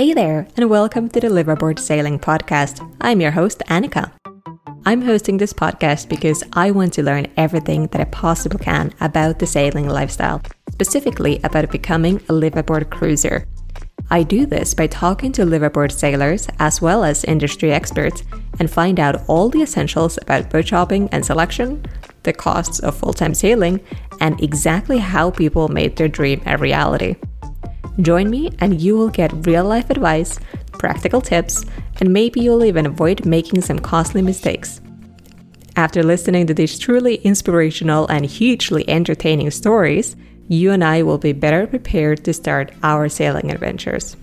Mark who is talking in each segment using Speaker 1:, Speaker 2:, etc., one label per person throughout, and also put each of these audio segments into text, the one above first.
Speaker 1: Hey there, and welcome to the Liveaboard Sailing Podcast. I'm your host, Annika. I'm hosting this podcast because I want to learn everything that I possibly can about the sailing lifestyle, specifically about becoming a liveaboard cruiser. I do this by talking to liveaboard sailors as well as industry experts and find out all the essentials about boat shopping and selection, the costs of full time sailing, and exactly how people made their dream a reality. Join me, and you will get real life advice, practical tips, and maybe you'll even avoid making some costly mistakes. After listening to these truly inspirational and hugely entertaining stories, you and I will be better prepared to start our sailing adventures.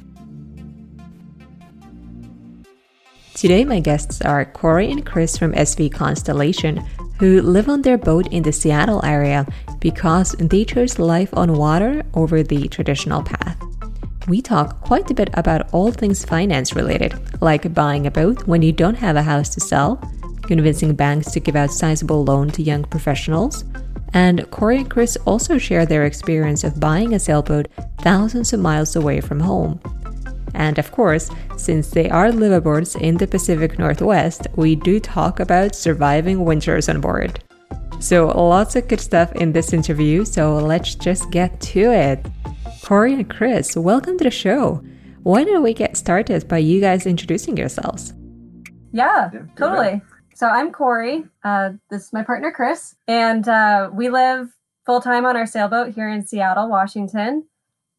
Speaker 1: Today, my guests are Corey and Chris from SV Constellation, who live on their boat in the Seattle area because they chose life on water over the traditional path. We talk quite a bit about all things finance related, like buying a boat when you don't have a house to sell, convincing banks to give out sizable loan to young professionals, and Corey and Chris also share their experience of buying a sailboat thousands of miles away from home. And of course, since they are liveaboards in the Pacific Northwest, we do talk about surviving winters on board. So, lots of good stuff in this interview, so let's just get to it. Corey and Chris, welcome to the show. Why don't we get started by you guys introducing yourselves?
Speaker 2: Yeah, yeah totally. So I'm Corey. Uh, this is my partner Chris, and uh, we live full time on our sailboat here in Seattle, Washington.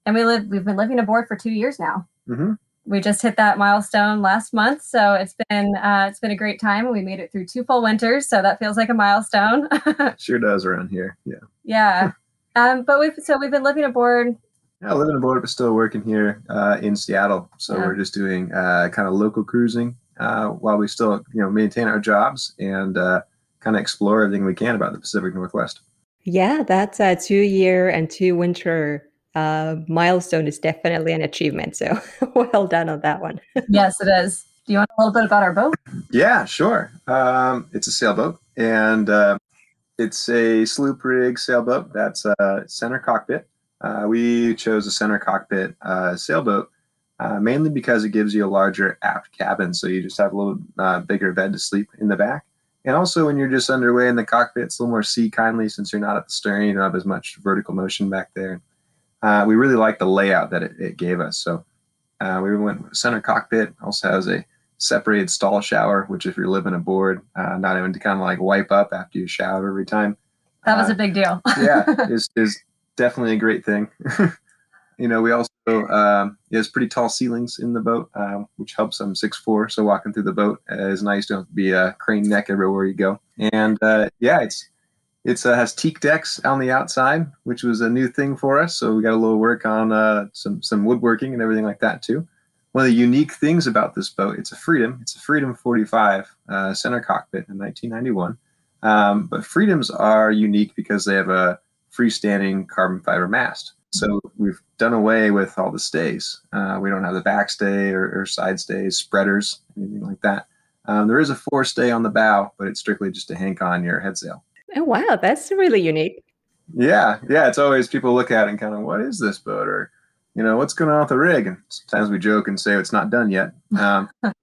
Speaker 2: And we live. We've been living aboard for two years now. Mm-hmm. We just hit that milestone last month, so it's been uh, it's been a great time. We made it through two full winters, so that feels like a milestone.
Speaker 3: sure does around here. Yeah.
Speaker 2: Yeah. Um, but we've so we've been living aboard
Speaker 3: yeah, living aboard, but still working here uh, in Seattle. So yeah. we're just doing uh, kind of local cruising uh, while we still, you know, maintain our jobs and uh, kind of explore everything we can about the Pacific Northwest.
Speaker 1: Yeah, that's a two-year and two-winter uh, milestone is definitely an achievement. So well done on that one.
Speaker 2: yes, it is. Do you want a little bit about our boat?
Speaker 3: Yeah, sure. Um, it's a sailboat, and uh, it's a sloop rig sailboat. That's a center cockpit. Uh, we chose a center cockpit uh, sailboat uh, mainly because it gives you a larger aft cabin, so you just have a little uh, bigger bed to sleep in the back. And also, when you're just underway in the cockpit, it's a little more sea kindly since you're not at the stern. You don't have as much vertical motion back there. Uh, we really like the layout that it, it gave us. So uh, we went center cockpit. Also has a separated stall shower, which if you're living aboard, not even to kind of like wipe up after you shower every time.
Speaker 2: That was a big deal.
Speaker 3: yeah, is is definitely a great thing. you know, we also um, has pretty tall ceilings in the boat, um, which helps. I'm six four, so walking through the boat is nice. Don't be a crane neck everywhere you go. And uh, yeah, it's it's uh, has teak decks on the outside, which was a new thing for us. So we got a little work on uh, some some woodworking and everything like that too. One of the unique things about this boat, it's a Freedom. It's a Freedom 45 uh, center cockpit in 1991. Um, but Freedoms are unique because they have a freestanding carbon fiber mast. So we've done away with all the stays. Uh, we don't have the backstay or, or side stays, spreaders, anything like that. Um, there is a forestay on the bow, but it's strictly just to hang on your head sail.
Speaker 1: Oh wow, that's really unique.
Speaker 3: Yeah, yeah. It's always people look at it and kind of, what is this boat, or you know, what's going on with the rig? And sometimes we joke and say it's not done yet. Um, but,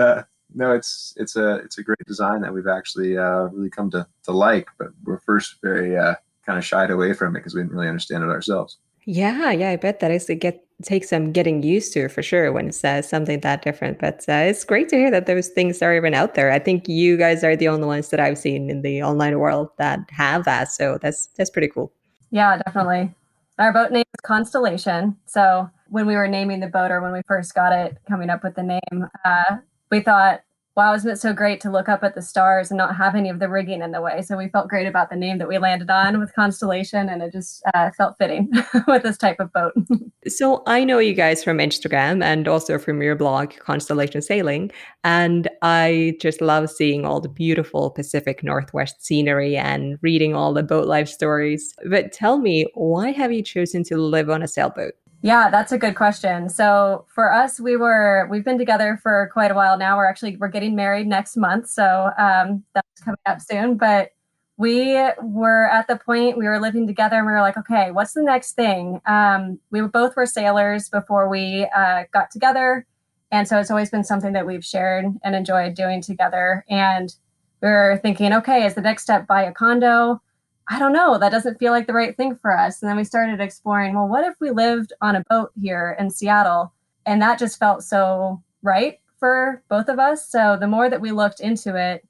Speaker 3: uh, no, it's it's a it's a great design that we've actually uh, really come to to like. But we're first very uh, kind of shied away from it because we didn't really understand it ourselves.
Speaker 1: Yeah, yeah, I bet that is it get takes some getting used to for sure when it's uh, something that different. But uh, it's great to hear that those things are even out there. I think you guys are the only ones that I've seen in the online world that have that. So that's that's pretty cool.
Speaker 2: Yeah, definitely. Our boat name is Constellation. So when we were naming the boat or when we first got it coming up with the name, uh, we thought wow, isn't it so great to look up at the stars and not have any of the rigging in the way? So we felt great about the name that we landed on with Constellation, and it just uh, felt fitting with this type of boat.
Speaker 1: so I know you guys from Instagram and also from your blog, Constellation Sailing, and I just love seeing all the beautiful Pacific Northwest scenery and reading all the boat life stories. But tell me, why have you chosen to live on a sailboat?
Speaker 2: Yeah, that's a good question. So for us, we were we've been together for quite a while now. We're actually we're getting married next month, so um, that's coming up soon. But we were at the point we were living together, and we were like, okay, what's the next thing? Um, we both were sailors before we uh, got together, and so it's always been something that we've shared and enjoyed doing together. And we were thinking, okay, is the next step buy a condo? I don't know, that doesn't feel like the right thing for us. And then we started exploring, well, what if we lived on a boat here in Seattle? And that just felt so right for both of us. So the more that we looked into it,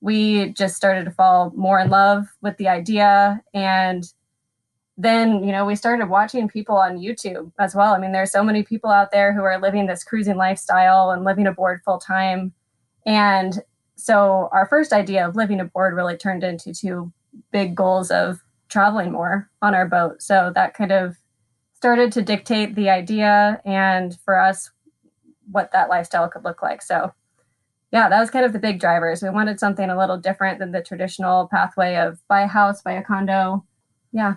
Speaker 2: we just started to fall more in love with the idea. And then, you know, we started watching people on YouTube as well. I mean, there's so many people out there who are living this cruising lifestyle and living aboard full time. And so our first idea of living aboard really turned into two big goals of traveling more on our boat. So that kind of started to dictate the idea and for us what that lifestyle could look like. So yeah, that was kind of the big drivers. We wanted something a little different than the traditional pathway of buy a house, buy a condo. Yeah,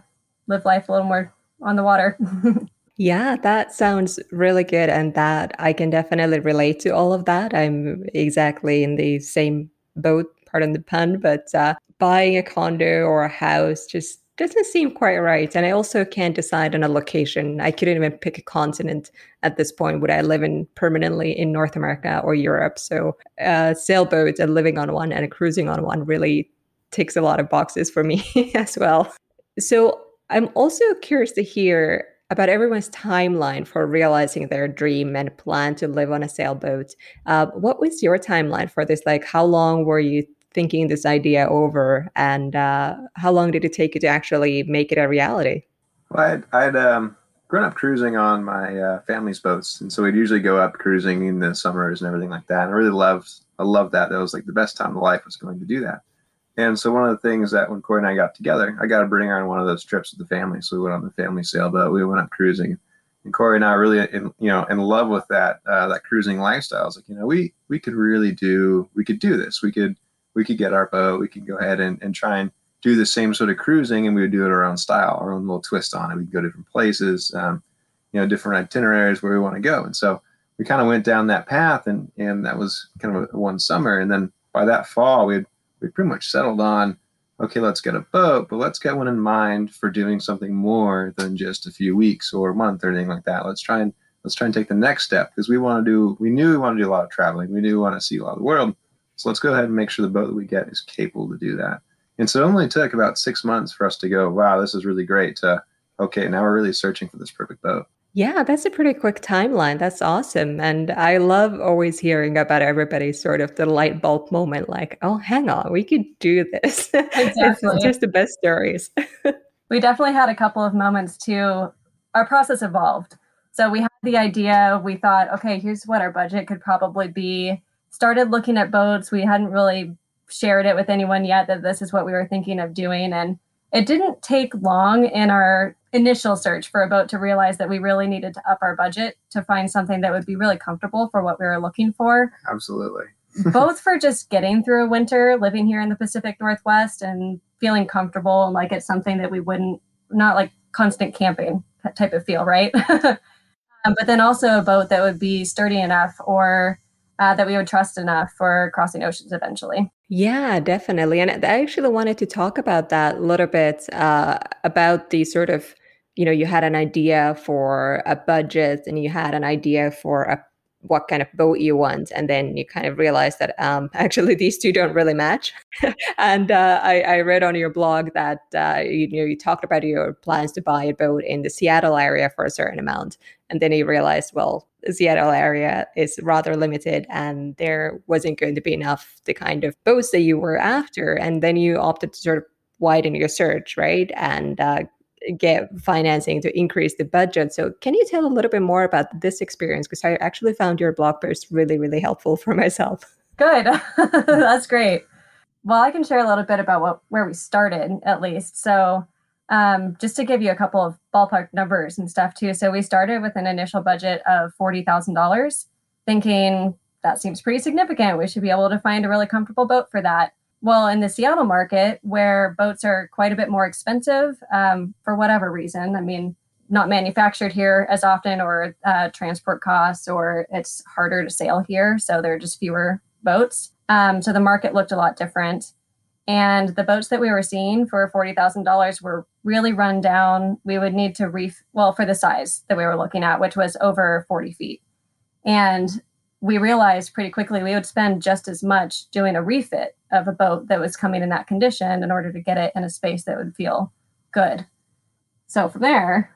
Speaker 2: live life a little more on the water.
Speaker 1: yeah, that sounds really good. And that I can definitely relate to all of that. I'm exactly in the same boat, pardon the pun, but uh, buying a condo or a house just doesn't seem quite right. And I also can't decide on a location. I couldn't even pick a continent at this point. Would I live in permanently in North America or Europe? So uh, sailboats and living on one and cruising on one really ticks a lot of boxes for me as well. So I'm also curious to hear about everyone's timeline for realizing their dream and plan to live on a sailboat. Uh, what was your timeline for this? Like, how long were you thinking this idea over and uh, how long did it take you to actually make it a reality
Speaker 3: well i'd, I'd um, grown up cruising on my uh, family's boats and so we'd usually go up cruising in the summers and everything like that and i really loved i loved that that was like the best time of life was going to do that and so one of the things that when corey and i got together i got to bring her on one of those trips with the family so we went on the family sailboat we went up cruising and Corey and I really in, you know in love with that uh, that cruising lifestyle. It's like you know we we could really do we could do this. We could we could get our boat, we could go ahead and, and try and do the same sort of cruising and we would do it our own style, our own little twist on it. We'd go different places, um, you know, different itineraries where we want to go. And so we kind of went down that path and, and that was kind of a, one summer. And then by that fall, we'd, we pretty much settled on, okay, let's get a boat, but let's get one in mind for doing something more than just a few weeks or a month or anything like that. Let's try and, let's try and take the next step because we want to do, we knew we want to do a lot of traveling. We knew we want to see a lot of the world so let's go ahead and make sure the boat that we get is capable to do that. And so it only took about six months for us to go, wow, this is really great. To, okay, now we're really searching for this perfect boat.
Speaker 1: Yeah, that's a pretty quick timeline. That's awesome. And I love always hearing about everybody's sort of the light bulb moment like, oh, hang on, we could do this. Exactly. it's just the best stories.
Speaker 2: we definitely had a couple of moments too. Our process evolved. So we had the idea, we thought, okay, here's what our budget could probably be started looking at boats. We hadn't really shared it with anyone yet that this is what we were thinking of doing. And it didn't take long in our initial search for a boat to realize that we really needed to up our budget to find something that would be really comfortable for what we were looking for.
Speaker 3: Absolutely.
Speaker 2: both for just getting through a winter, living here in the Pacific Northwest and feeling comfortable and like it's something that we wouldn't, not like constant camping type of feel, right? um, but then also a boat that would be sturdy enough or uh, that we would trust enough for crossing oceans eventually.
Speaker 1: Yeah, definitely. And I actually wanted to talk about that a little bit uh, about the sort of, you know, you had an idea for a budget and you had an idea for a what kind of boat you want and then you kind of realize that um, actually these two don't really match and uh, I, I, read on your blog that uh, you, you, know you talked about your plans to buy a boat in the seattle area for a certain amount and then you realized well seattle area is rather limited and there wasn't going to be enough the kind of boats that you were after and then you opted to sort of widen your search right and uh, get financing to increase the budget. So, can you tell a little bit more about this experience? Because I actually found your blog post really, really helpful for myself.
Speaker 2: Good. That's great. Well, I can share a little bit about what where we started at least. So, um, just to give you a couple of ballpark numbers and stuff too. So, we started with an initial budget of forty thousand dollars, thinking that seems pretty significant. We should be able to find a really comfortable boat for that. Well, in the Seattle market, where boats are quite a bit more expensive um, for whatever reason, I mean, not manufactured here as often, or uh, transport costs, or it's harder to sail here. So there are just fewer boats. Um, so the market looked a lot different. And the boats that we were seeing for $40,000 were really run down. We would need to reef, well, for the size that we were looking at, which was over 40 feet. And we realized pretty quickly we would spend just as much doing a refit of a boat that was coming in that condition in order to get it in a space that would feel good. So from there,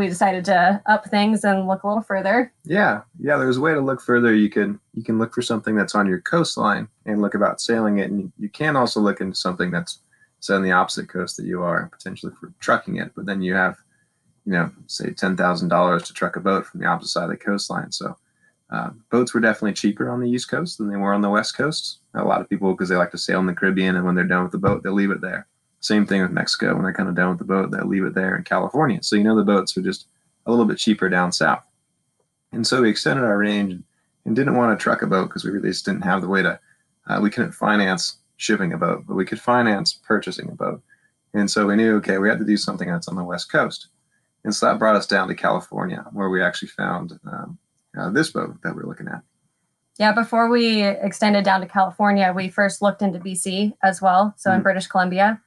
Speaker 2: we decided to up things and look a little further.
Speaker 3: Yeah, yeah. There's a way to look further. You can you can look for something that's on your coastline and look about sailing it, and you can also look into something that's say on the opposite coast that you are potentially for trucking it. But then you have, you know, say ten thousand dollars to truck a boat from the opposite side of the coastline. So uh, boats were definitely cheaper on the East Coast than they were on the West Coast. A lot of people, because they like to sail in the Caribbean, and when they're done with the boat, they'll leave it there. Same thing with Mexico. When they're kind of done with the boat, they'll leave it there in California. So you know the boats are just a little bit cheaper down south. And so we extended our range and didn't want to truck a boat because we really just didn't have the way to. Uh, we couldn't finance shipping a boat, but we could finance purchasing a boat. And so we knew, okay, we had to do something that's on the West Coast. And so that brought us down to California, where we actually found um, uh, this boat that we're looking at.
Speaker 2: Yeah, before we extended down to California, we first looked into BC as well. So mm-hmm. in British Columbia,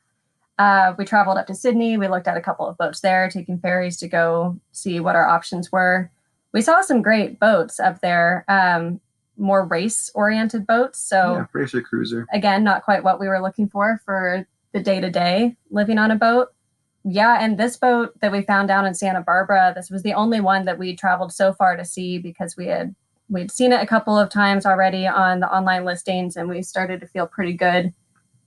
Speaker 2: uh, we traveled up to Sidney. We looked at a couple of boats there, taking ferries to go see what our options were. We saw some great boats up there, um, more race oriented boats. So,
Speaker 3: yeah, racer cruiser.
Speaker 2: Again, not quite what we were looking for for the day to day living on a boat yeah, and this boat that we found down in Santa Barbara, this was the only one that we traveled so far to see because we had we'd seen it a couple of times already on the online listings and we started to feel pretty good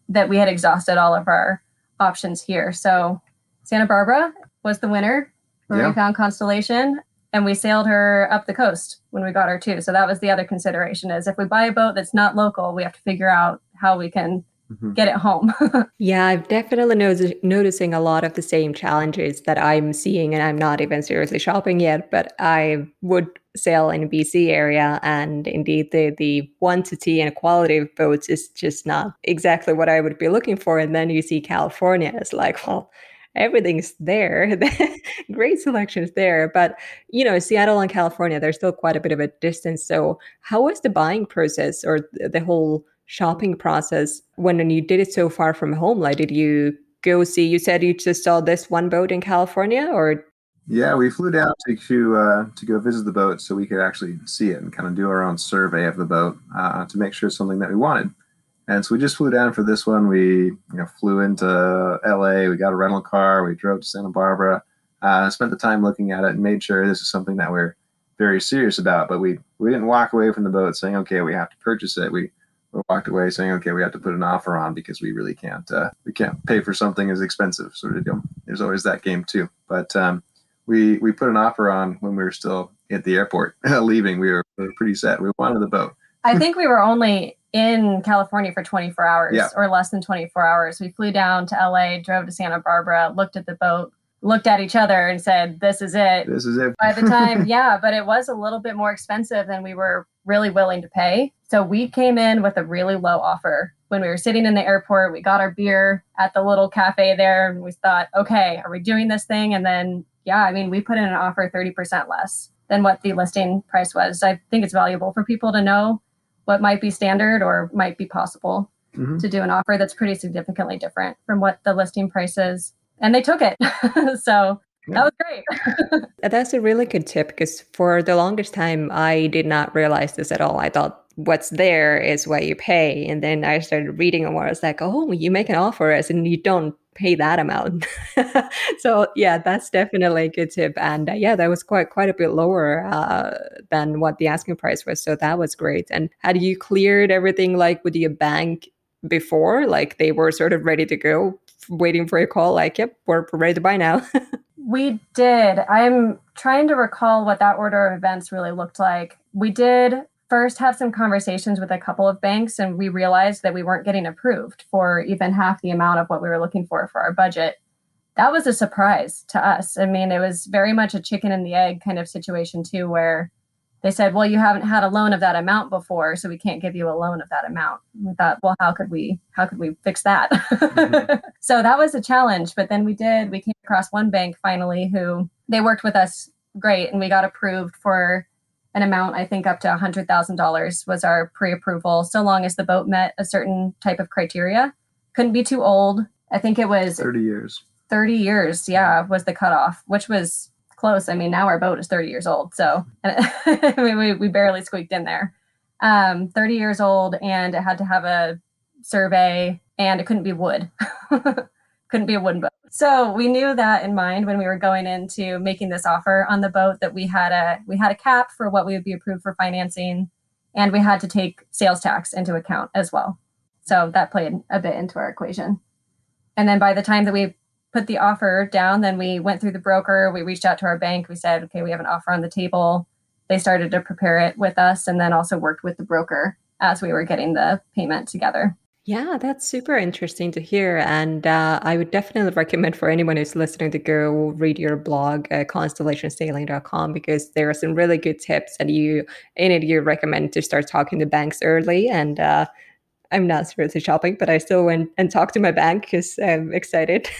Speaker 2: that we had exhausted all of our options here. So Santa Barbara was the winner where yeah. we found Constellation and we sailed her up the coast when we got her too. So that was the other consideration is if we buy a boat that's not local, we have to figure out how we can mm-hmm. get it home.
Speaker 1: yeah, I've definitely noticed noticing a lot of the same challenges that I'm seeing, and I'm not even seriously shopping yet, but I would sail in BC area, and indeed the the quantity and quality of boats is just not exactly what I would be looking for. And then you see California, it's like, well everything's there great selections there but you know seattle and california there's still quite a bit of a distance so how was the buying process or the whole shopping process when you did it so far from home? Like, did you go see? You said you just saw this one boat in California, or?
Speaker 3: Yeah, we flew down to uh, to go visit the boat so we could actually see it and kind of do our own survey of the boat uh, to make sure it's something that we wanted. And so we just flew down for this one. We you know flew into L.A. We got a rental car. We drove to Santa Barbara. Uh, spent the time looking at it and made sure this is something that we're very serious about. But we we didn't walk away from the boat saying, okay, we have to purchase it. We we walked away saying, okay, we have to put an offer on because we really can't uh, we can't pay for something as expensive sort of deal. There's always that game too. But um, we we put an offer on when we were still at the airport leaving. We were, we were pretty set. We wanted the boat.
Speaker 2: I think we were only in California for 24 hours yeah. or less than 24 hours. We flew down to LA, drove to Santa Barbara, looked at the boat, looked at each other and said, "This is it."
Speaker 3: This is it.
Speaker 2: By the time, yeah, but it was a little bit more expensive than we were really willing to pay. So we came in with a really low offer. When we were sitting in the airport, we got our beer at the little cafe there and we thought, okay, are we doing this thing? And then, yeah, I mean, we put in an offer 30% less than what the listing price was. I think it's valuable for people to know what might be standard or might be possible mm-hmm. to do an offer that's pretty significantly different from what the listing price is. And they took it. so that was great.
Speaker 1: That's a really good tip because for the longest time, I did not realize this at all. I thought what's there is what you pay. And then I started reading more. I was like, oh, you make an offer and you don't pay that amount. so yeah, that's definitely a good tip. And uh, yeah, that was quite quite a bit lower uh, than what the asking price was. So that was great. And had you cleared everything like with your bank before? Like they were sort of ready to go, waiting for a call. Like, yep, we're ready to buy now.
Speaker 2: we did. I'm trying to recall what that order of events really looked like. We did first have some conversations with a couple of banks and we realized that we weren't getting approved for even half the amount of what we were looking for for our budget. That was a surprise to us. I mean it was very much a chicken and the egg kind of situation too where they said well you haven't had a loan of that amount before so we can't give you a loan of that amount. We thought well how could we how could we fix that? Mm-hmm. so that was a challenge but then we did. We came across one bank finally who they worked with us great and we got approved for an amount, I think up to $100,000 was our pre approval, so long as the boat met a certain type of criteria. Couldn't be too old. I think it was
Speaker 3: 30 years.
Speaker 2: 30 years, yeah, was the cutoff, which was close. I mean, now our boat is 30 years old. So I mean, we, we barely squeaked in there. Um, 30 years old, and it had to have a survey, and it couldn't be wood. couldn't be a wooden boat. So we knew that in mind when we were going into making this offer on the boat that we had a we had a cap for what we would be approved for financing, and we had to take sales tax into account as well. So that played a bit into our equation. And then by the time that we put the offer down, then we went through the broker. We reached out to our bank. We said, okay, we have an offer on the table. They started to prepare it with us, and then also worked with the broker as we were getting the payment together.
Speaker 1: Yeah, that's super interesting to hear. And uh, I would definitely recommend for anyone who's listening to go read your blog, uh, constellationsailing.com, because there are some really good tips. And you, in it, you recommend to start talking to banks early and uh, I'm not seriously shopping, but I still went and talked to my bank because I'm excited.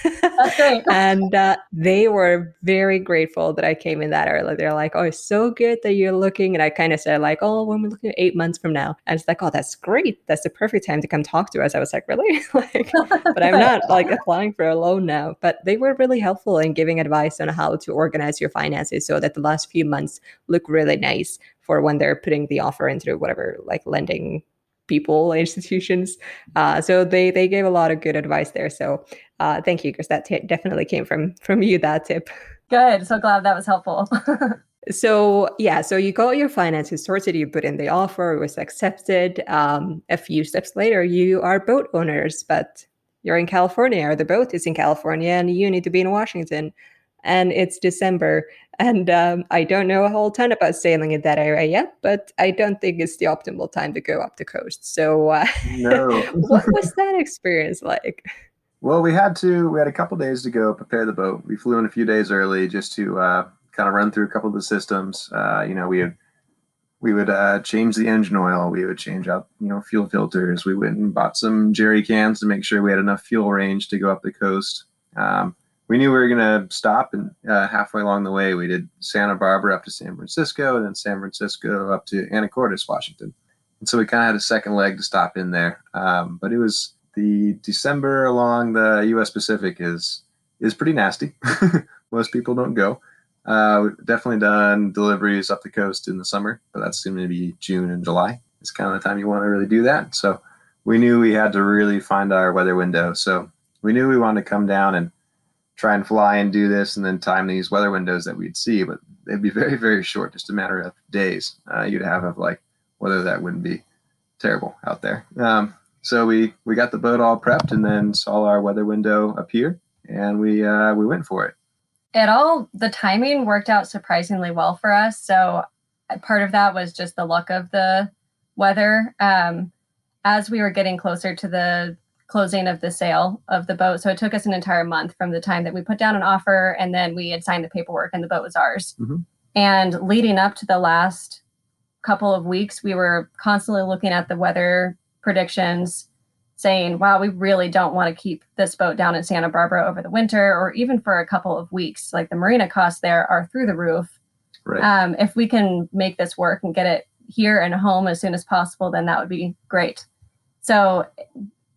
Speaker 1: And uh, they were very grateful that I came in that early. They're like, "Oh, it's so good that you're looking." And I kind of said, "Like, oh, when we're looking at eight months from now," and it's like, "Oh, that's great. That's the perfect time to come talk to us." I was like, "Really?" like, but I'm not like applying for a loan now. But they were really helpful in giving advice on how to organize your finances so that the last few months look really nice for when they're putting the offer into whatever like lending people institutions. Uh, so they they gave a lot of good advice there. So uh, thank you because that t- definitely came from from you that tip.
Speaker 2: Good. So glad that was helpful.
Speaker 1: So yeah so you got your finances sorted you put in the offer it was accepted. Um, a few steps later you are boat owners but you're in california or the boat is in california and you need to be in washington and it's December. And um, I don't know a whole ton about sailing in that area yet, but I don't think it's the optimal time to go up the coast. So, uh, no. what was that experience like?
Speaker 3: Well, we had to. We had a couple days to go prepare the boat. We flew in a few days early just to uh, kind of run through a couple of the systems. Uh, you know, we would we would uh, change the engine oil. We would change out you know fuel filters. We went and bought some jerry cans to make sure we had enough fuel range to go up the coast. Um, we knew we were going to stop, and uh, halfway along the way, we did Santa Barbara up to San Francisco, and then San Francisco up to Anacortes, Washington. And so we kind of had a second leg to stop in there. Um, but it was the December along the U.S. Pacific is is pretty nasty. Most people don't go. Uh, we've definitely done deliveries up the coast in the summer, but that's going to be June and July. It's kind of the time you want to really do that. So we knew we had to really find our weather window. So we knew we wanted to come down and try and fly and do this and then time these weather windows that we'd see, but they'd be very, very short, just a matter of days. Uh, you'd have of like whether that wouldn't be terrible out there. Um, so we we got the boat all prepped and then saw our weather window appear and we uh, we went for it.
Speaker 2: It all the timing worked out surprisingly well for us. So uh, part of that was just the luck of the weather. Um, as we were getting closer to the closing of the sale of the boat. So it took us an entire month from the time that we put down an offer and then we had signed the paperwork and the boat was ours. Mm-hmm. And leading up to the last couple of weeks, we were constantly looking at the weather predictions, saying, wow, we really don't want to keep this boat down in Santa Barbara over the winter or even for a couple of weeks. Like the marina costs there are through the roof.
Speaker 3: Right.
Speaker 2: Um, if we can make this work and get it here and home as soon as possible, then that would be great. So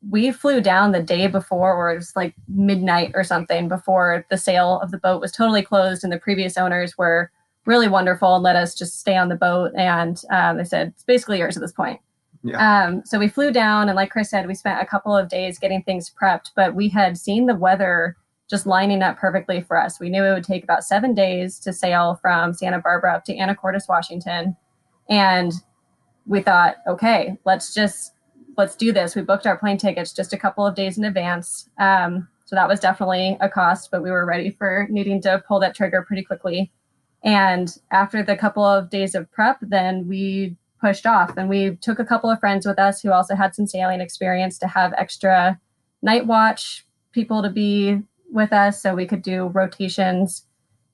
Speaker 2: we flew down the day before, or it was like midnight or something before the sale of the boat was totally closed, and the previous owners were really wonderful and let us just stay on the boat. And um, they said it's basically yours at this point.
Speaker 3: Yeah.
Speaker 2: Um, so we flew down, and like Chris said, we spent a couple of days getting things prepped, but we had seen the weather just lining up perfectly for us. We knew it would take about seven days to sail from Santa Barbara up to Anacortes, Washington. And we thought, okay, let's just let's do this. We booked our plane tickets just a couple of days in advance. Um, so that was definitely a cost, but we were ready for needing to pull that trigger pretty quickly. And after the couple of days of prep, then we pushed off and we took a couple of friends with us who also had some sailing experience to have extra night watch people to be with us so we could do rotations.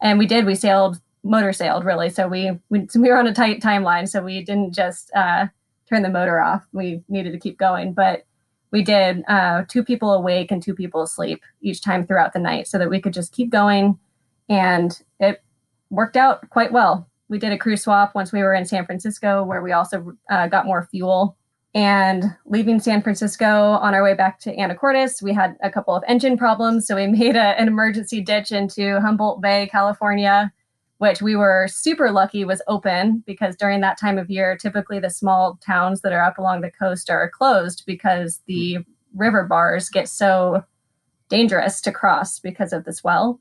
Speaker 2: And we did, we sailed, motor sailed really. So we, we, we were on a tight timeline. So we didn't just uh, turn the motor off. We needed to keep going. But we did uh, two people awake and two people asleep each time throughout the night so that we could just keep going. And it worked out quite well. We did a crew swap once we were in San Francisco, where we also uh, got more fuel. And leaving San Francisco on our way back to Anacortes, we had a couple of engine problems. So we made a, an emergency ditch into Humboldt Bay, California, which we were super lucky was open because during that time of year, typically the small towns that are up along the coast are closed because the river bars get so dangerous to cross because of the swell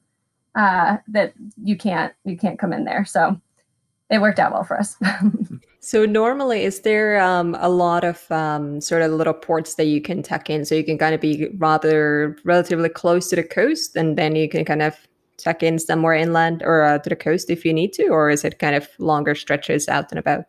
Speaker 2: uh, that you can't you can't come in there. So it worked out well for us.
Speaker 1: so normally, is there um, a lot of um, sort of little ports that you can tuck in, so you can kind of be rather relatively close to the coast, and then you can kind of tuck in somewhere inland or uh, to the coast if you need to, or is it kind of longer stretches out and about?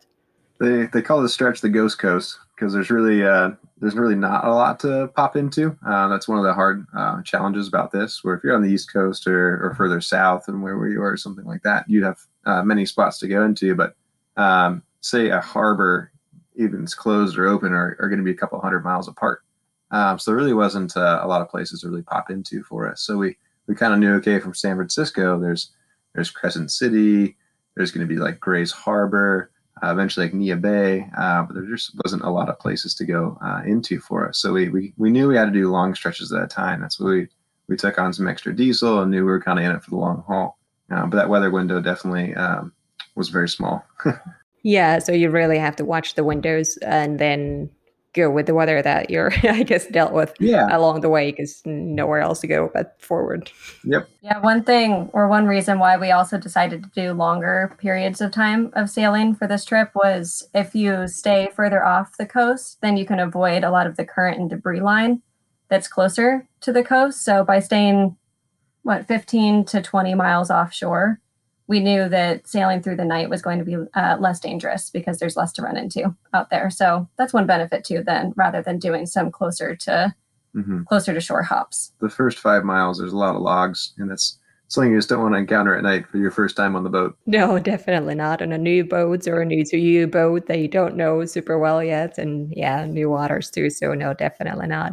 Speaker 3: They they call the stretch the ghost coast because there's really uh, there's really not a lot to pop into. Uh, that's one of the hard uh, challenges about this. Where if you're on the east coast or, or further south and where, you are or something like that, you'd have uh, many spots to go into. But um, say a harbor, even it's closed or open, are, are going to be a couple hundred miles apart. Um, so there really wasn't uh, a lot of places to really pop into for us. So we we kind of knew okay from San Francisco. There's there's Crescent City. There's going to be like Grays Harbor uh, eventually like Neah Bay, uh, but there just wasn't a lot of places to go uh, into for us. So we, we we knew we had to do long stretches at a time. That's why we we took on some extra diesel and knew we were kind of in it for the long haul. Uh, but that weather window definitely um, was very small.
Speaker 1: yeah, so you really have to watch the windows and then go with the weather that you're, I guess, dealt with
Speaker 3: yeah.
Speaker 1: along the way because nowhere else to go but forward.
Speaker 3: Yep.
Speaker 2: Yeah, one thing or one reason why we also decided to do longer periods of time of sailing for this trip was if you stay further off the coast, then you can avoid a lot of the current and debris line that's closer to the coast. So by staying, what, 15 to 20 miles offshore, we knew that sailing through the night was going to be uh, less dangerous because there's less to run into out there. So that's one benefit too. Then rather than doing some closer to mm-hmm. closer to shore hops.
Speaker 3: The first five miles, there's a lot of logs, and that's something you just don't want to encounter at night for your first time on the boat.
Speaker 1: No, definitely not on a new boat or a new to you boat that you don't know super well yet, and yeah, new waters too. So no, definitely not.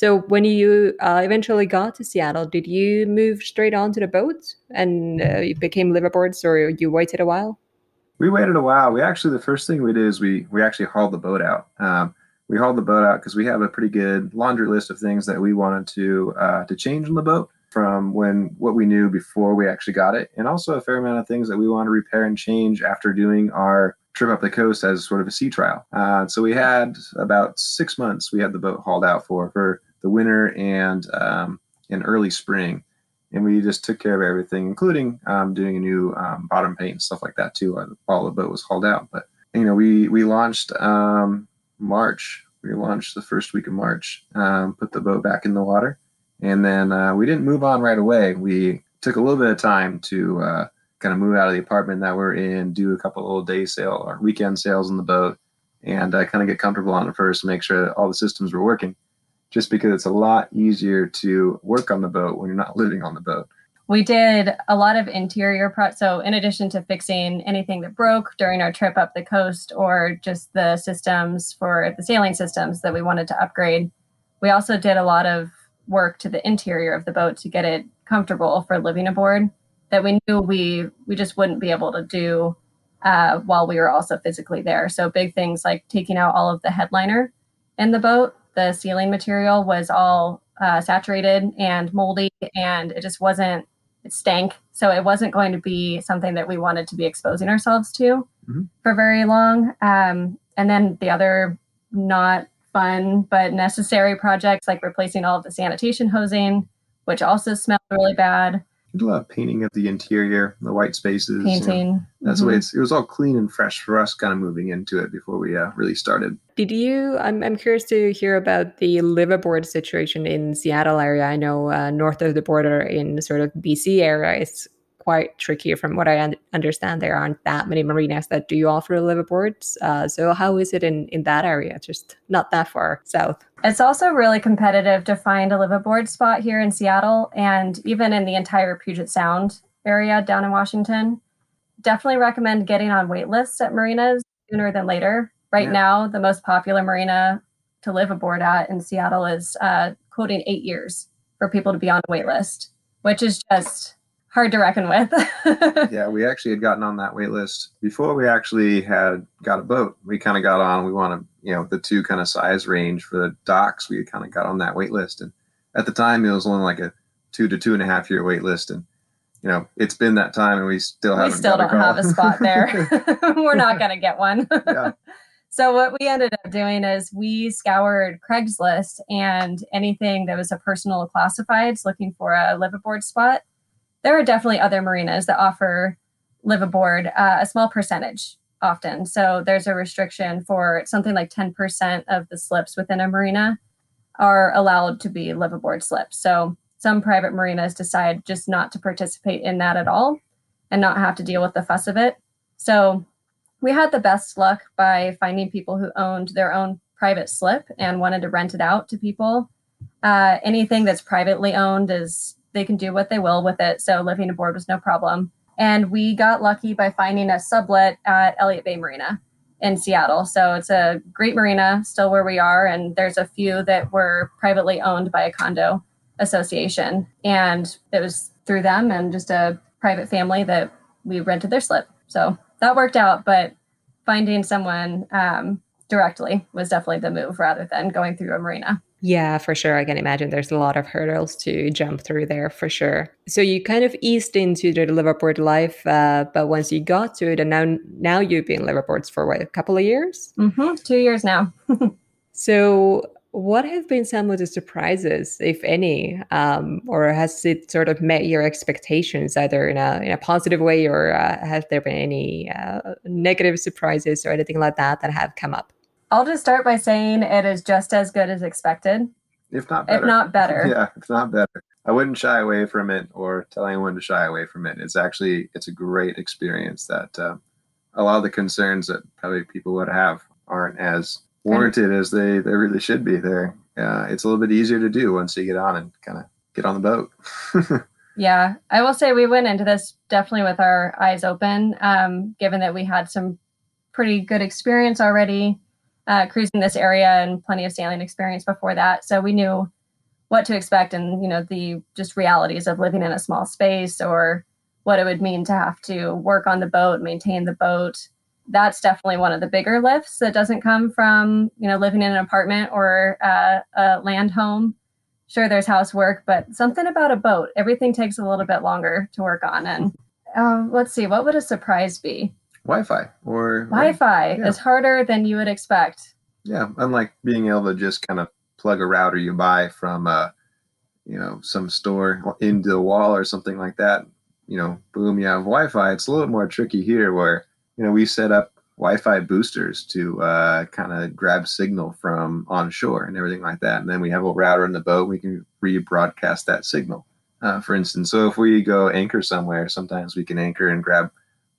Speaker 1: So when you uh, eventually got to Seattle, did you move straight onto the boat and uh, you became liveaboards, or you waited a while?
Speaker 3: We waited a while. We actually the first thing we did is we we actually hauled the boat out. Um, we hauled the boat out because we have a pretty good laundry list of things that we wanted to uh, to change on the boat from when what we knew before we actually got it, and also a fair amount of things that we want to repair and change after doing our trip up the coast as sort of a sea trial. Uh, so we had about six months. We had the boat hauled out for for the winter and um, in early spring, and we just took care of everything, including um, doing a new um, bottom paint and stuff like that too while the boat was hauled out. But you know, we we launched um, March. We launched the first week of March. Um, put the boat back in the water, and then uh, we didn't move on right away. We took a little bit of time to uh, kind of move out of the apartment that we're in, do a couple little day sail or weekend sails on the boat, and uh, kind of get comfortable on it first, make sure all the systems were working. Just because it's a lot easier to work on the boat when you're not living on the boat.
Speaker 2: We did a lot of interior pro. So, in addition to fixing anything that broke during our trip up the coast or just the systems for the sailing systems that we wanted to upgrade, we also did a lot of work to the interior of the boat to get it comfortable for living aboard that we knew we we just wouldn't be able to do uh, while we were also physically there. So big things like taking out all of the headliner in the boat. The ceiling material was all uh, saturated and moldy, and it just wasn't it stank. So it wasn't going to be something that we wanted to be exposing ourselves to mm-hmm. for very long. Um, and then the other not fun but necessary projects like replacing all of the sanitation hosing, which also smelled really bad.
Speaker 3: A lot of painting of the interior, the white spaces.
Speaker 2: Painting. You know,
Speaker 3: that's mm-hmm. the way it's, it was all clean and fresh for us kind of moving into it before we uh, really started.
Speaker 1: Did you, I'm, I'm curious to hear about the liveaboard situation in Seattle area. I know uh, north of the border in sort of BC area, it's quite tricky from what I un- understand. There aren't that many marinas that do offer liveaboards. Uh, so how is it in, in that area? Just not that far south.
Speaker 2: It's also really competitive to find a liveaboard spot here in Seattle and even in the entire Puget Sound area down in Washington definitely recommend getting on wait lists at marinas sooner than later. Right yeah. now, the most popular marina to live aboard at in Seattle is uh, quoting eight years for people to be on a wait list, which is just hard to reckon with.
Speaker 3: yeah, we actually had gotten on that wait list before we actually had got a boat. We kind of got on, we wanted, you know, the two kind of size range for the docks. We kind of got on that wait list. And at the time, it was only like a two to two and a half year wait list. And you know, it's been that time and we still haven't.
Speaker 2: We still don't have a spot there. We're not going to get one. yeah. So what we ended up doing is we scoured Craigslist and anything that was a personal classifieds looking for a live aboard spot. There are definitely other marinas that offer live aboard uh, a small percentage often. So there's a restriction for something like 10% of the slips within a marina are allowed to be live aboard slips. So some private marinas decide just not to participate in that at all and not have to deal with the fuss of it. So we had the best luck by finding people who owned their own private slip and wanted to rent it out to people. Uh, anything that's privately owned is they can do what they will with it. So living aboard was no problem. And we got lucky by finding a sublet at Elliott Bay Marina in Seattle. So it's a great marina, still where we are. And there's a few that were privately owned by a condo association. And it was through them and just a private family that we rented their slip. So that worked out. But finding someone um, directly was definitely the move rather than going through a marina.
Speaker 1: Yeah, for sure. I can imagine there's a lot of hurdles to jump through there for sure. So you kind of eased into the liveaboard life, uh, but once you got to it, and now now you've been liveaboards for what a couple of years?
Speaker 2: Mm-hmm, two years now.
Speaker 1: so what have been some of the surprises, if any, um, or has it sort of met your expectations, either in a in a positive way, or uh, have there been any uh, negative surprises or anything like that that have come up?
Speaker 2: I'll just start by saying it is just as good as expected,
Speaker 3: if not better.
Speaker 2: If not better,
Speaker 3: yeah, if not better. I wouldn't shy away from it or tell anyone to shy away from it. It's actually it's a great experience that uh, a lot of the concerns that probably people would have aren't as warranted as they they really should be there. Uh, it's a little bit easier to do once you get on and kind of get on the boat.
Speaker 2: yeah, I will say we went into this definitely with our eyes open, um, given that we had some pretty good experience already uh, cruising this area and plenty of sailing experience before that. So we knew what to expect and you know the just realities of living in a small space or what it would mean to have to work on the boat, maintain the boat. That's definitely one of the bigger lifts that doesn't come from you know living in an apartment or uh, a land home. Sure, there's housework, but something about a boat, everything takes a little bit longer to work on. And uh, let's see, what would a surprise be?
Speaker 3: Wi-Fi or
Speaker 2: Wi-Fi yeah. is harder than you would expect.
Speaker 3: Yeah, unlike being able to just kind of plug a router you buy from, uh, you know, some store into the wall or something like that. You know, boom, you have Wi-Fi. It's a little more tricky here, where you know we set up Wi-Fi boosters to uh, kind of grab signal from onshore and everything like that, and then we have a router in the boat. We can rebroadcast that signal. Uh, for instance, so if we go anchor somewhere, sometimes we can anchor and grab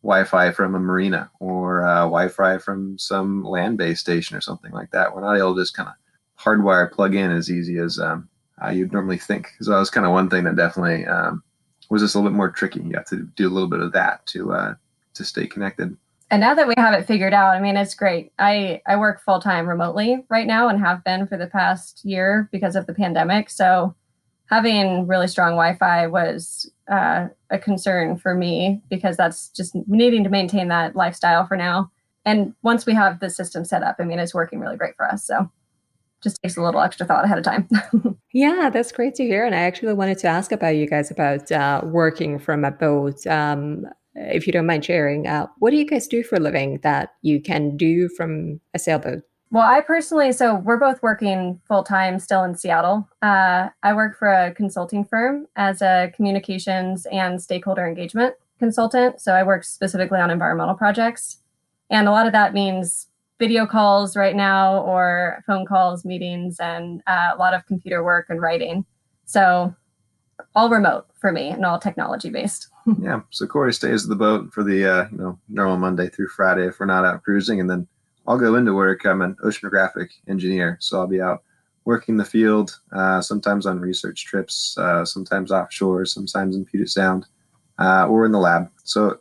Speaker 3: Wi-Fi from a marina or uh, Wi-Fi from some land-based station or something like that. We're not able to just kind of hardwire plug in as easy as um, uh, you'd normally think. So that was kind of one thing that definitely um, was just a little bit more tricky. You have to do a little bit of that to uh, to stay connected.
Speaker 2: And now that we have it figured out, I mean, it's great. I I work full time remotely right now and have been for the past year because of the pandemic. So having really strong Wi-Fi was uh, a concern for me because that's just needing to maintain that lifestyle for now. And once we have the system set up, I mean, it's working really great for us. So just takes a little extra thought ahead of time.
Speaker 1: yeah, that's great to hear. And I actually wanted to ask about you guys about uh, working from a boat. Um, if you don't mind sharing, uh, what do you guys do for a living that you can do from a sailboat?
Speaker 2: Well, I personally, so we're both working full time still in Seattle. Uh, I work for a consulting firm as a communications and stakeholder engagement consultant. So I work specifically on environmental projects. And a lot of that means video calls right now or phone calls, meetings, and uh, a lot of computer work and writing. So all remote for me and all technology based.
Speaker 3: yeah. So Corey stays at the boat for the uh, you know normal Monday through Friday if we're not out cruising, and then I'll go into work. I'm an oceanographic engineer, so I'll be out working the field, uh, sometimes on research trips, uh, sometimes offshore, sometimes in Puget Sound, uh, or in the lab. So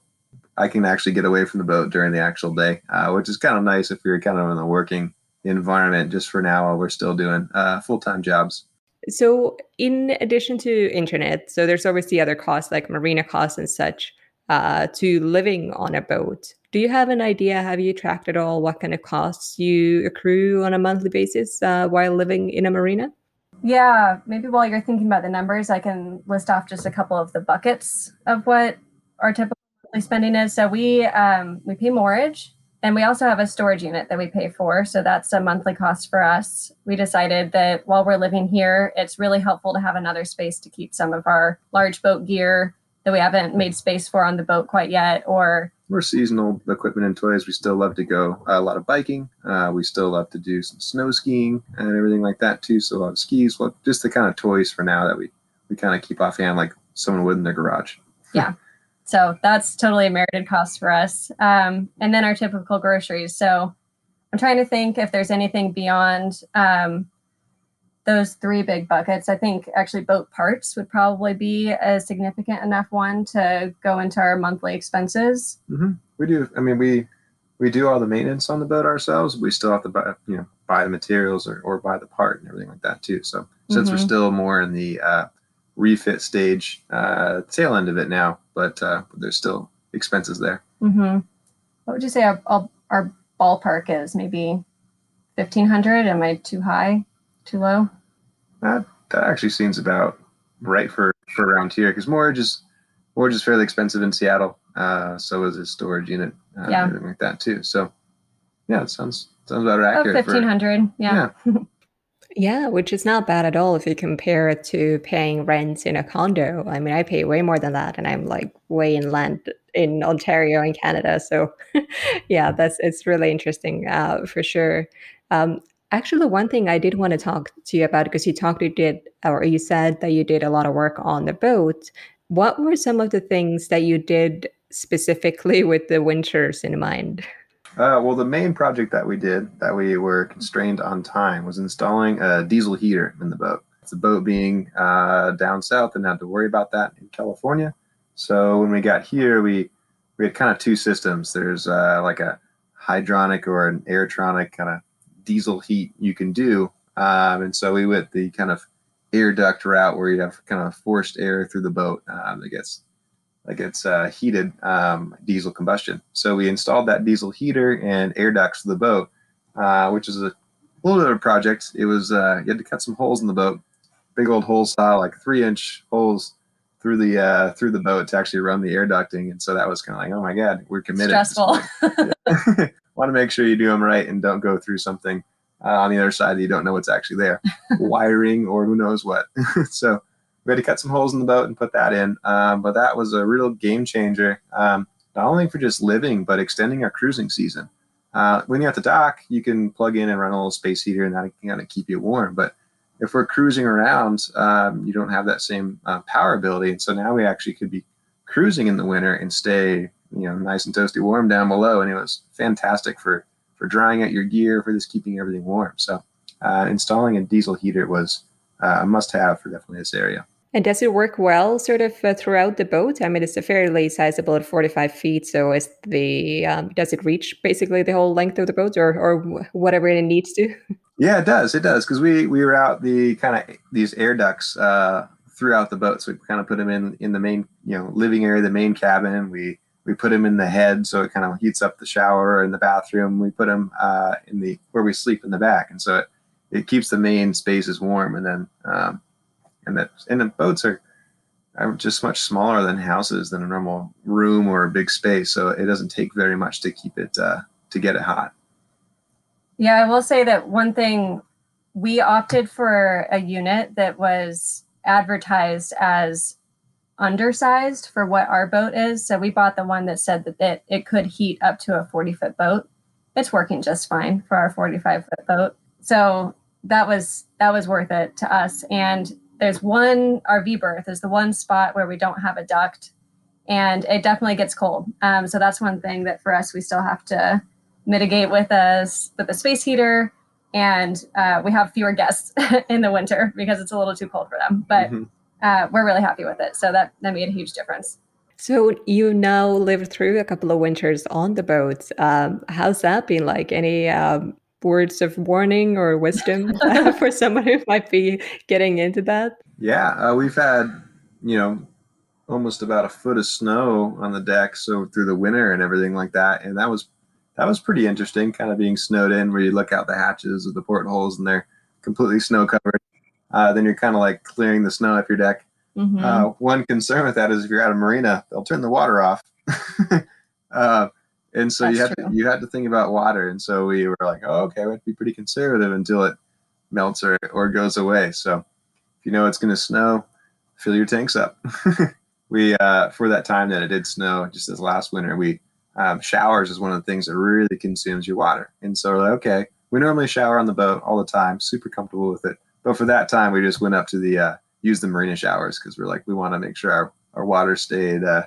Speaker 3: I can actually get away from the boat during the actual day, uh, which is kind of nice if you're kind of in the working environment just for now while we're still doing uh, full time jobs.
Speaker 1: So, in addition to internet, so there's obviously other costs like marina costs and such uh, to living on a boat. Do you have an idea? Have you tracked at all what kind of costs you accrue on a monthly basis uh, while living in a marina?
Speaker 2: Yeah, maybe while you're thinking about the numbers, I can list off just a couple of the buckets of what our typical spending is. So we um, we pay mortgage, and we also have a storage unit that we pay for. So that's a monthly cost for us. We decided that while we're living here, it's really helpful to have another space to keep some of our large boat gear that we haven't made space for on the boat quite yet, or
Speaker 3: more seasonal equipment and toys. We still love to go a lot of biking. Uh, we still love to do some snow skiing and everything like that too. So a lot of skis, well, just the kind of toys for now that we we kind of keep offhand like someone would in their garage.
Speaker 2: Yeah. So that's totally a merited cost for us. Um, and then our typical groceries. So I'm trying to think if there's anything beyond um, those three big buckets. I think actually boat parts would probably be a significant enough one to go into our monthly expenses.
Speaker 3: Mm-hmm. We do. I mean, we we do all the maintenance on the boat ourselves. We still have to buy, you know, buy the materials or, or buy the part and everything like that too. So since mm-hmm. we're still more in the uh, refit stage, uh, tail end of it now, but uh, there's still expenses there.
Speaker 2: Mm-hmm. What would you say our, our ballpark is? Maybe fifteen hundred? Am I too high, too low?
Speaker 3: That that actually seems about right for for around here because mortgage is mortgage is fairly expensive in Seattle. Uh, so is a storage unit, uh, yeah, everything like that too. So yeah, it sounds sounds about accurate.
Speaker 2: Fifteen hundred, yeah. yeah.
Speaker 1: Yeah, which is not bad at all if you compare it to paying rent in a condo. I mean, I pay way more than that, and I'm like way inland in Ontario in Canada. So, yeah, that's it's really interesting uh, for sure. Um, actually, one thing I did want to talk to you about because you talked, you did, or you said that you did a lot of work on the boat. What were some of the things that you did specifically with the winters in mind?
Speaker 3: Uh, well, the main project that we did that we were constrained on time was installing a diesel heater in the boat. The boat being uh, down south and had to worry about that in California. So when we got here, we we had kind of two systems. There's uh, like a hydronic or an airtronic kind of diesel heat you can do, um, and so we went the kind of air duct route where you have kind of forced air through the boat um, that gets that gets uh, heated um, diesel combustion. So we installed that diesel heater and air ducts to the boat, uh, which is a little bit of a project. It was uh, you had to cut some holes in the boat, big old hole style, like three inch holes through the uh, through the boat to actually run the air ducting. And so that was kind of like, oh my god, we're committed.
Speaker 2: Stressful.
Speaker 3: Want to make sure you do them right and don't go through something uh, on the other side that you don't know what's actually there, wiring or who knows what. so we had to cut some holes in the boat and put that in. Um, but that was a real game changer, um, not only for just living, but extending our cruising season. Uh, when you're at the dock, you can plug in and run a little space heater, and that can kind of keep you warm. But if we're cruising around, um, you don't have that same uh, power ability. And so now we actually could be cruising in the winter and stay, you know, nice and toasty warm down below. And it was fantastic for for drying out your gear, for just keeping everything warm. So uh, installing a diesel heater was uh, a must-have for definitely this area.
Speaker 1: And does it work well, sort of uh, throughout the boat? I mean, it's a fairly sizable at forty-five feet. So, is the um, does it reach basically the whole length of the boat, or or whatever it needs to?
Speaker 3: Yeah, it does. It does because we we route the kind of these air ducts uh, throughout the boat. So we kind of put them in in the main you know living area, the main cabin. We we put them in the head so it kind of heats up the shower and the bathroom. We put them uh, in the where we sleep in the back, and so it, it keeps the main spaces warm. And then um, and that and the boats are are just much smaller than houses than a normal room or a big space. So it doesn't take very much to keep it uh, to get it hot.
Speaker 2: Yeah, I will say that one thing we opted for a unit that was advertised as undersized for what our boat is. So we bought the one that said that it, it could heat up to a 40 foot boat. It's working just fine for our 45 foot boat. So that was that was worth it to us. And there's one RV berth is the one spot where we don't have a duct and it definitely gets cold. Um, so that's one thing that for us we still have to mitigate with us with a space heater and uh, we have fewer guests in the winter because it's a little too cold for them but mm-hmm. Uh, we're really happy with it. So that that made a huge difference.
Speaker 1: So you now lived through a couple of winters on the boat um, how's that been like? Any um, words of warning or wisdom for someone who might be getting into that?
Speaker 3: Yeah uh, we've had you know almost about a foot of snow on the deck so through the winter and everything like that. And that was that was pretty interesting, kind of being snowed in where you look out the hatches of the portholes and they're completely snow covered. Uh, then you're kind of like clearing the snow off your deck. Mm-hmm. Uh, one concern with that is if you're at a marina, they'll turn the water off. uh, and so That's you have to, you had to think about water. And so we were like, oh, okay, we have to be pretty conservative until it melts or, or goes away. So if you know it's going to snow, fill your tanks up. we, uh, for that time that it did snow, just this last winter, we um, showers is one of the things that really consumes your water. And so, we're like, okay, we normally shower on the boat all the time, super comfortable with it. But for that time, we just went up to the uh, use the marina showers because we're like, we want to make sure our, our water stayed uh,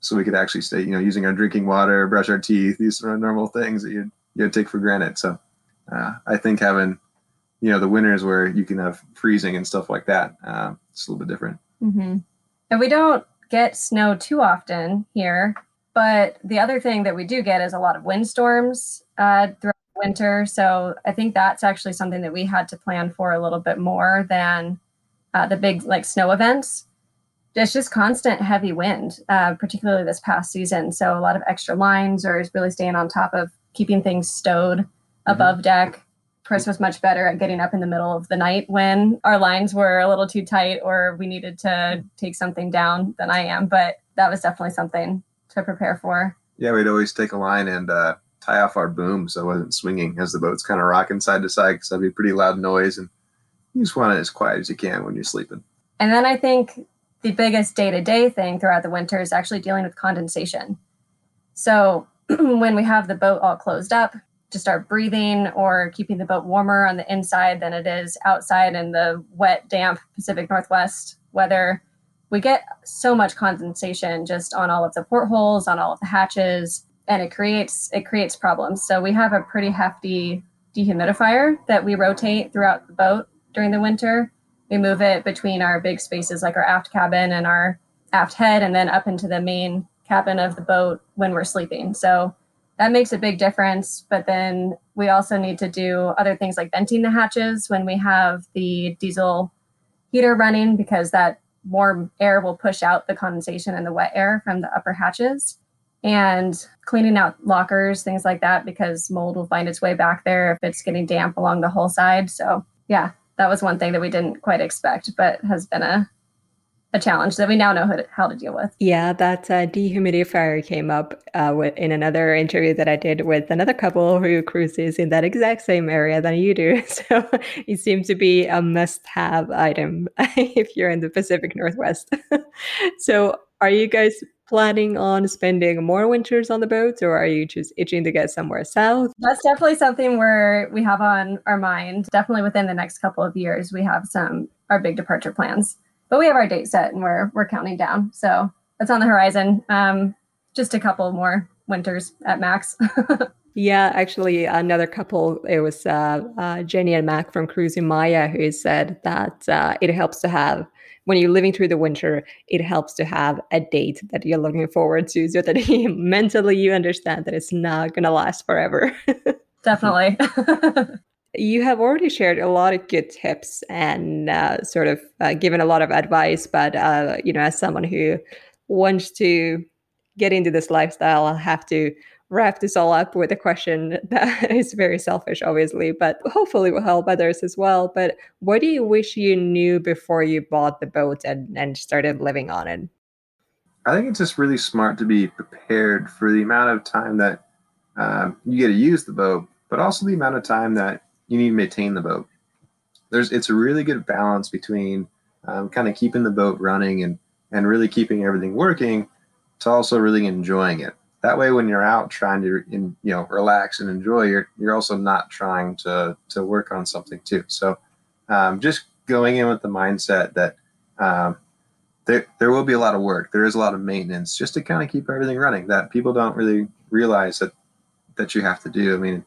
Speaker 3: so we could actually stay, you know, using our drinking water, brush our teeth, these sort of normal things that you you take for granted. So uh, I think having, you know, the winters where you can have freezing and stuff like that, uh, it's a little bit different.
Speaker 2: Mm-hmm. And we don't get snow too often here. But the other thing that we do get is a lot of windstorms uh, throughout winter. So I think that's actually something that we had to plan for a little bit more than uh, the big like snow events. It's just constant heavy wind, uh, particularly this past season. So a lot of extra lines or is really staying on top of keeping things stowed mm-hmm. above deck. Chris was much better at getting up in the middle of the night when our lines were a little too tight or we needed to take something down than I am. But that was definitely something to prepare for.
Speaker 3: Yeah, we'd always take a line and uh, tie off our boom so I wasn't swinging as the boat's kind of rocking side to side because that'd be pretty loud noise. And you just want it as quiet as you can when you're sleeping.
Speaker 2: And then I think the biggest day to day thing throughout the winter is actually dealing with condensation. So when we have the boat all closed up, to start breathing or keeping the boat warmer on the inside than it is outside in the wet, damp Pacific Northwest weather we get so much condensation just on all of the portholes, on all of the hatches, and it creates it creates problems. So we have a pretty hefty dehumidifier that we rotate throughout the boat during the winter. We move it between our big spaces like our aft cabin and our aft head and then up into the main cabin of the boat when we're sleeping. So that makes a big difference. But then we also need to do other things like venting the hatches when we have the diesel heater running because that warm air will push out the condensation and the wet air from the upper hatches and cleaning out lockers, things like that, because mold will find its way back there if it's getting damp along the whole side. So, yeah, that was one thing that we didn't quite expect, but has been a a challenge that we now know how to, deal with.
Speaker 1: Yeah, that uh, dehumidifier came up uh, in another interview that I did with another couple who cruises in that exact same area than you do. So it seems to be a must-have item if you're in the Pacific Northwest. so are you guys planning on spending more winters on the boats or are you just itching to get somewhere south?
Speaker 2: That's definitely something where we have on our mind. Definitely within the next couple of years, we have some our big departure plans. But we have our date set and we're we're counting down. So it's on the horizon. Um, just a couple more winters at max.
Speaker 1: Yeah, actually, another couple, it was uh, uh, Jenny and Mac from Cruising Maya who said that uh, it helps to have when you're living through the winter, it helps to have a date that you're looking forward to so that mentally you understand that it's not going to last forever.
Speaker 2: Definitely.
Speaker 1: you have already shared a lot of good tips and uh, sort of uh, given a lot of advice, but uh, you know, as someone who wants to get into this lifestyle, I'll have to wrap this all up with a question that is very selfish, obviously, but hopefully will help others as well. But what do you wish you knew before you bought the boat and, and started living on it?
Speaker 3: I think it's just really smart to be prepared for the amount of time that um, you get to use the boat, but also the amount of time that you need to maintain the boat. There's it's a really good balance between um, kind of keeping the boat running and and really keeping everything working to also really enjoying it that way when you're out trying to you know relax and enjoy you're you're also not trying to to work on something too. So um, just going in with the mindset that um, there there will be a lot of work. There is a lot of maintenance just to kind of keep everything running that people don't really realize that that you have to do. I mean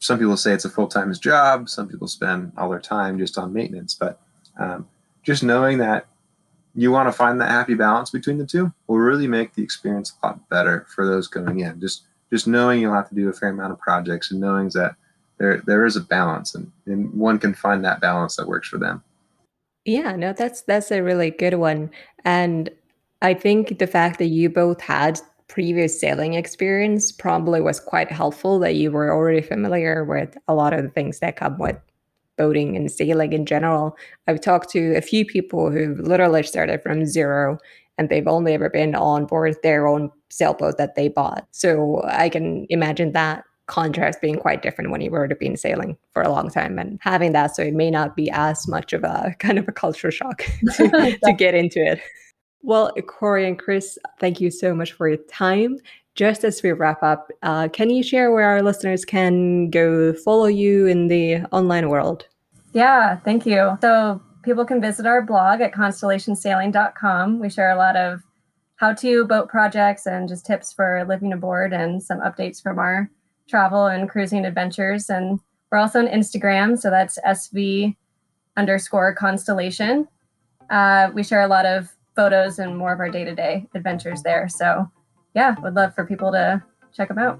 Speaker 3: some people say it's a full-time job. Some people spend all their time just on maintenance. But um, just knowing that you want to find that happy balance between the two will really make the experience a lot better for those going in. Just just knowing you'll have to do a fair amount of projects and knowing that there there is a balance and, and one can find that balance that works for them.
Speaker 1: Yeah, no, that's that's a really good one. And I think the fact that you both had previous sailing experience probably was quite helpful that you were already familiar with a lot of the things that come with boating and sailing in general. I've talked to a few people who've literally started from zero and they've only ever been on board their own sailboat that they bought. So I can imagine that contrast being quite different when you were to been sailing for a long time and having that so it may not be as much of a kind of a culture shock to, to get into it. Well, Corey and Chris, thank you so much for your time just as we wrap up, uh, can you share where our listeners can go follow you in the online world?
Speaker 2: Yeah, thank you. So people can visit our blog at constellationsailing.com. We share a lot of how to boat projects and just tips for living aboard and some updates from our travel and cruising adventures. And we're also on Instagram. So that's SV underscore constellation. Uh, we share a lot of photos and more of our day to day adventures there. So yeah, would love for people to check them out.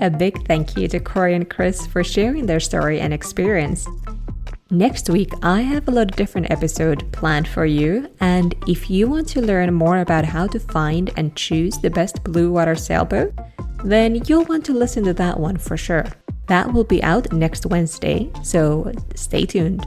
Speaker 1: A big thank you to Corey and Chris for sharing their story and experience. Next week, I have a lot of different episode planned for you, and if you want to learn more about how to find and choose the best blue water sailboat, then you'll want to listen to that one for sure. That will be out next Wednesday, so stay tuned.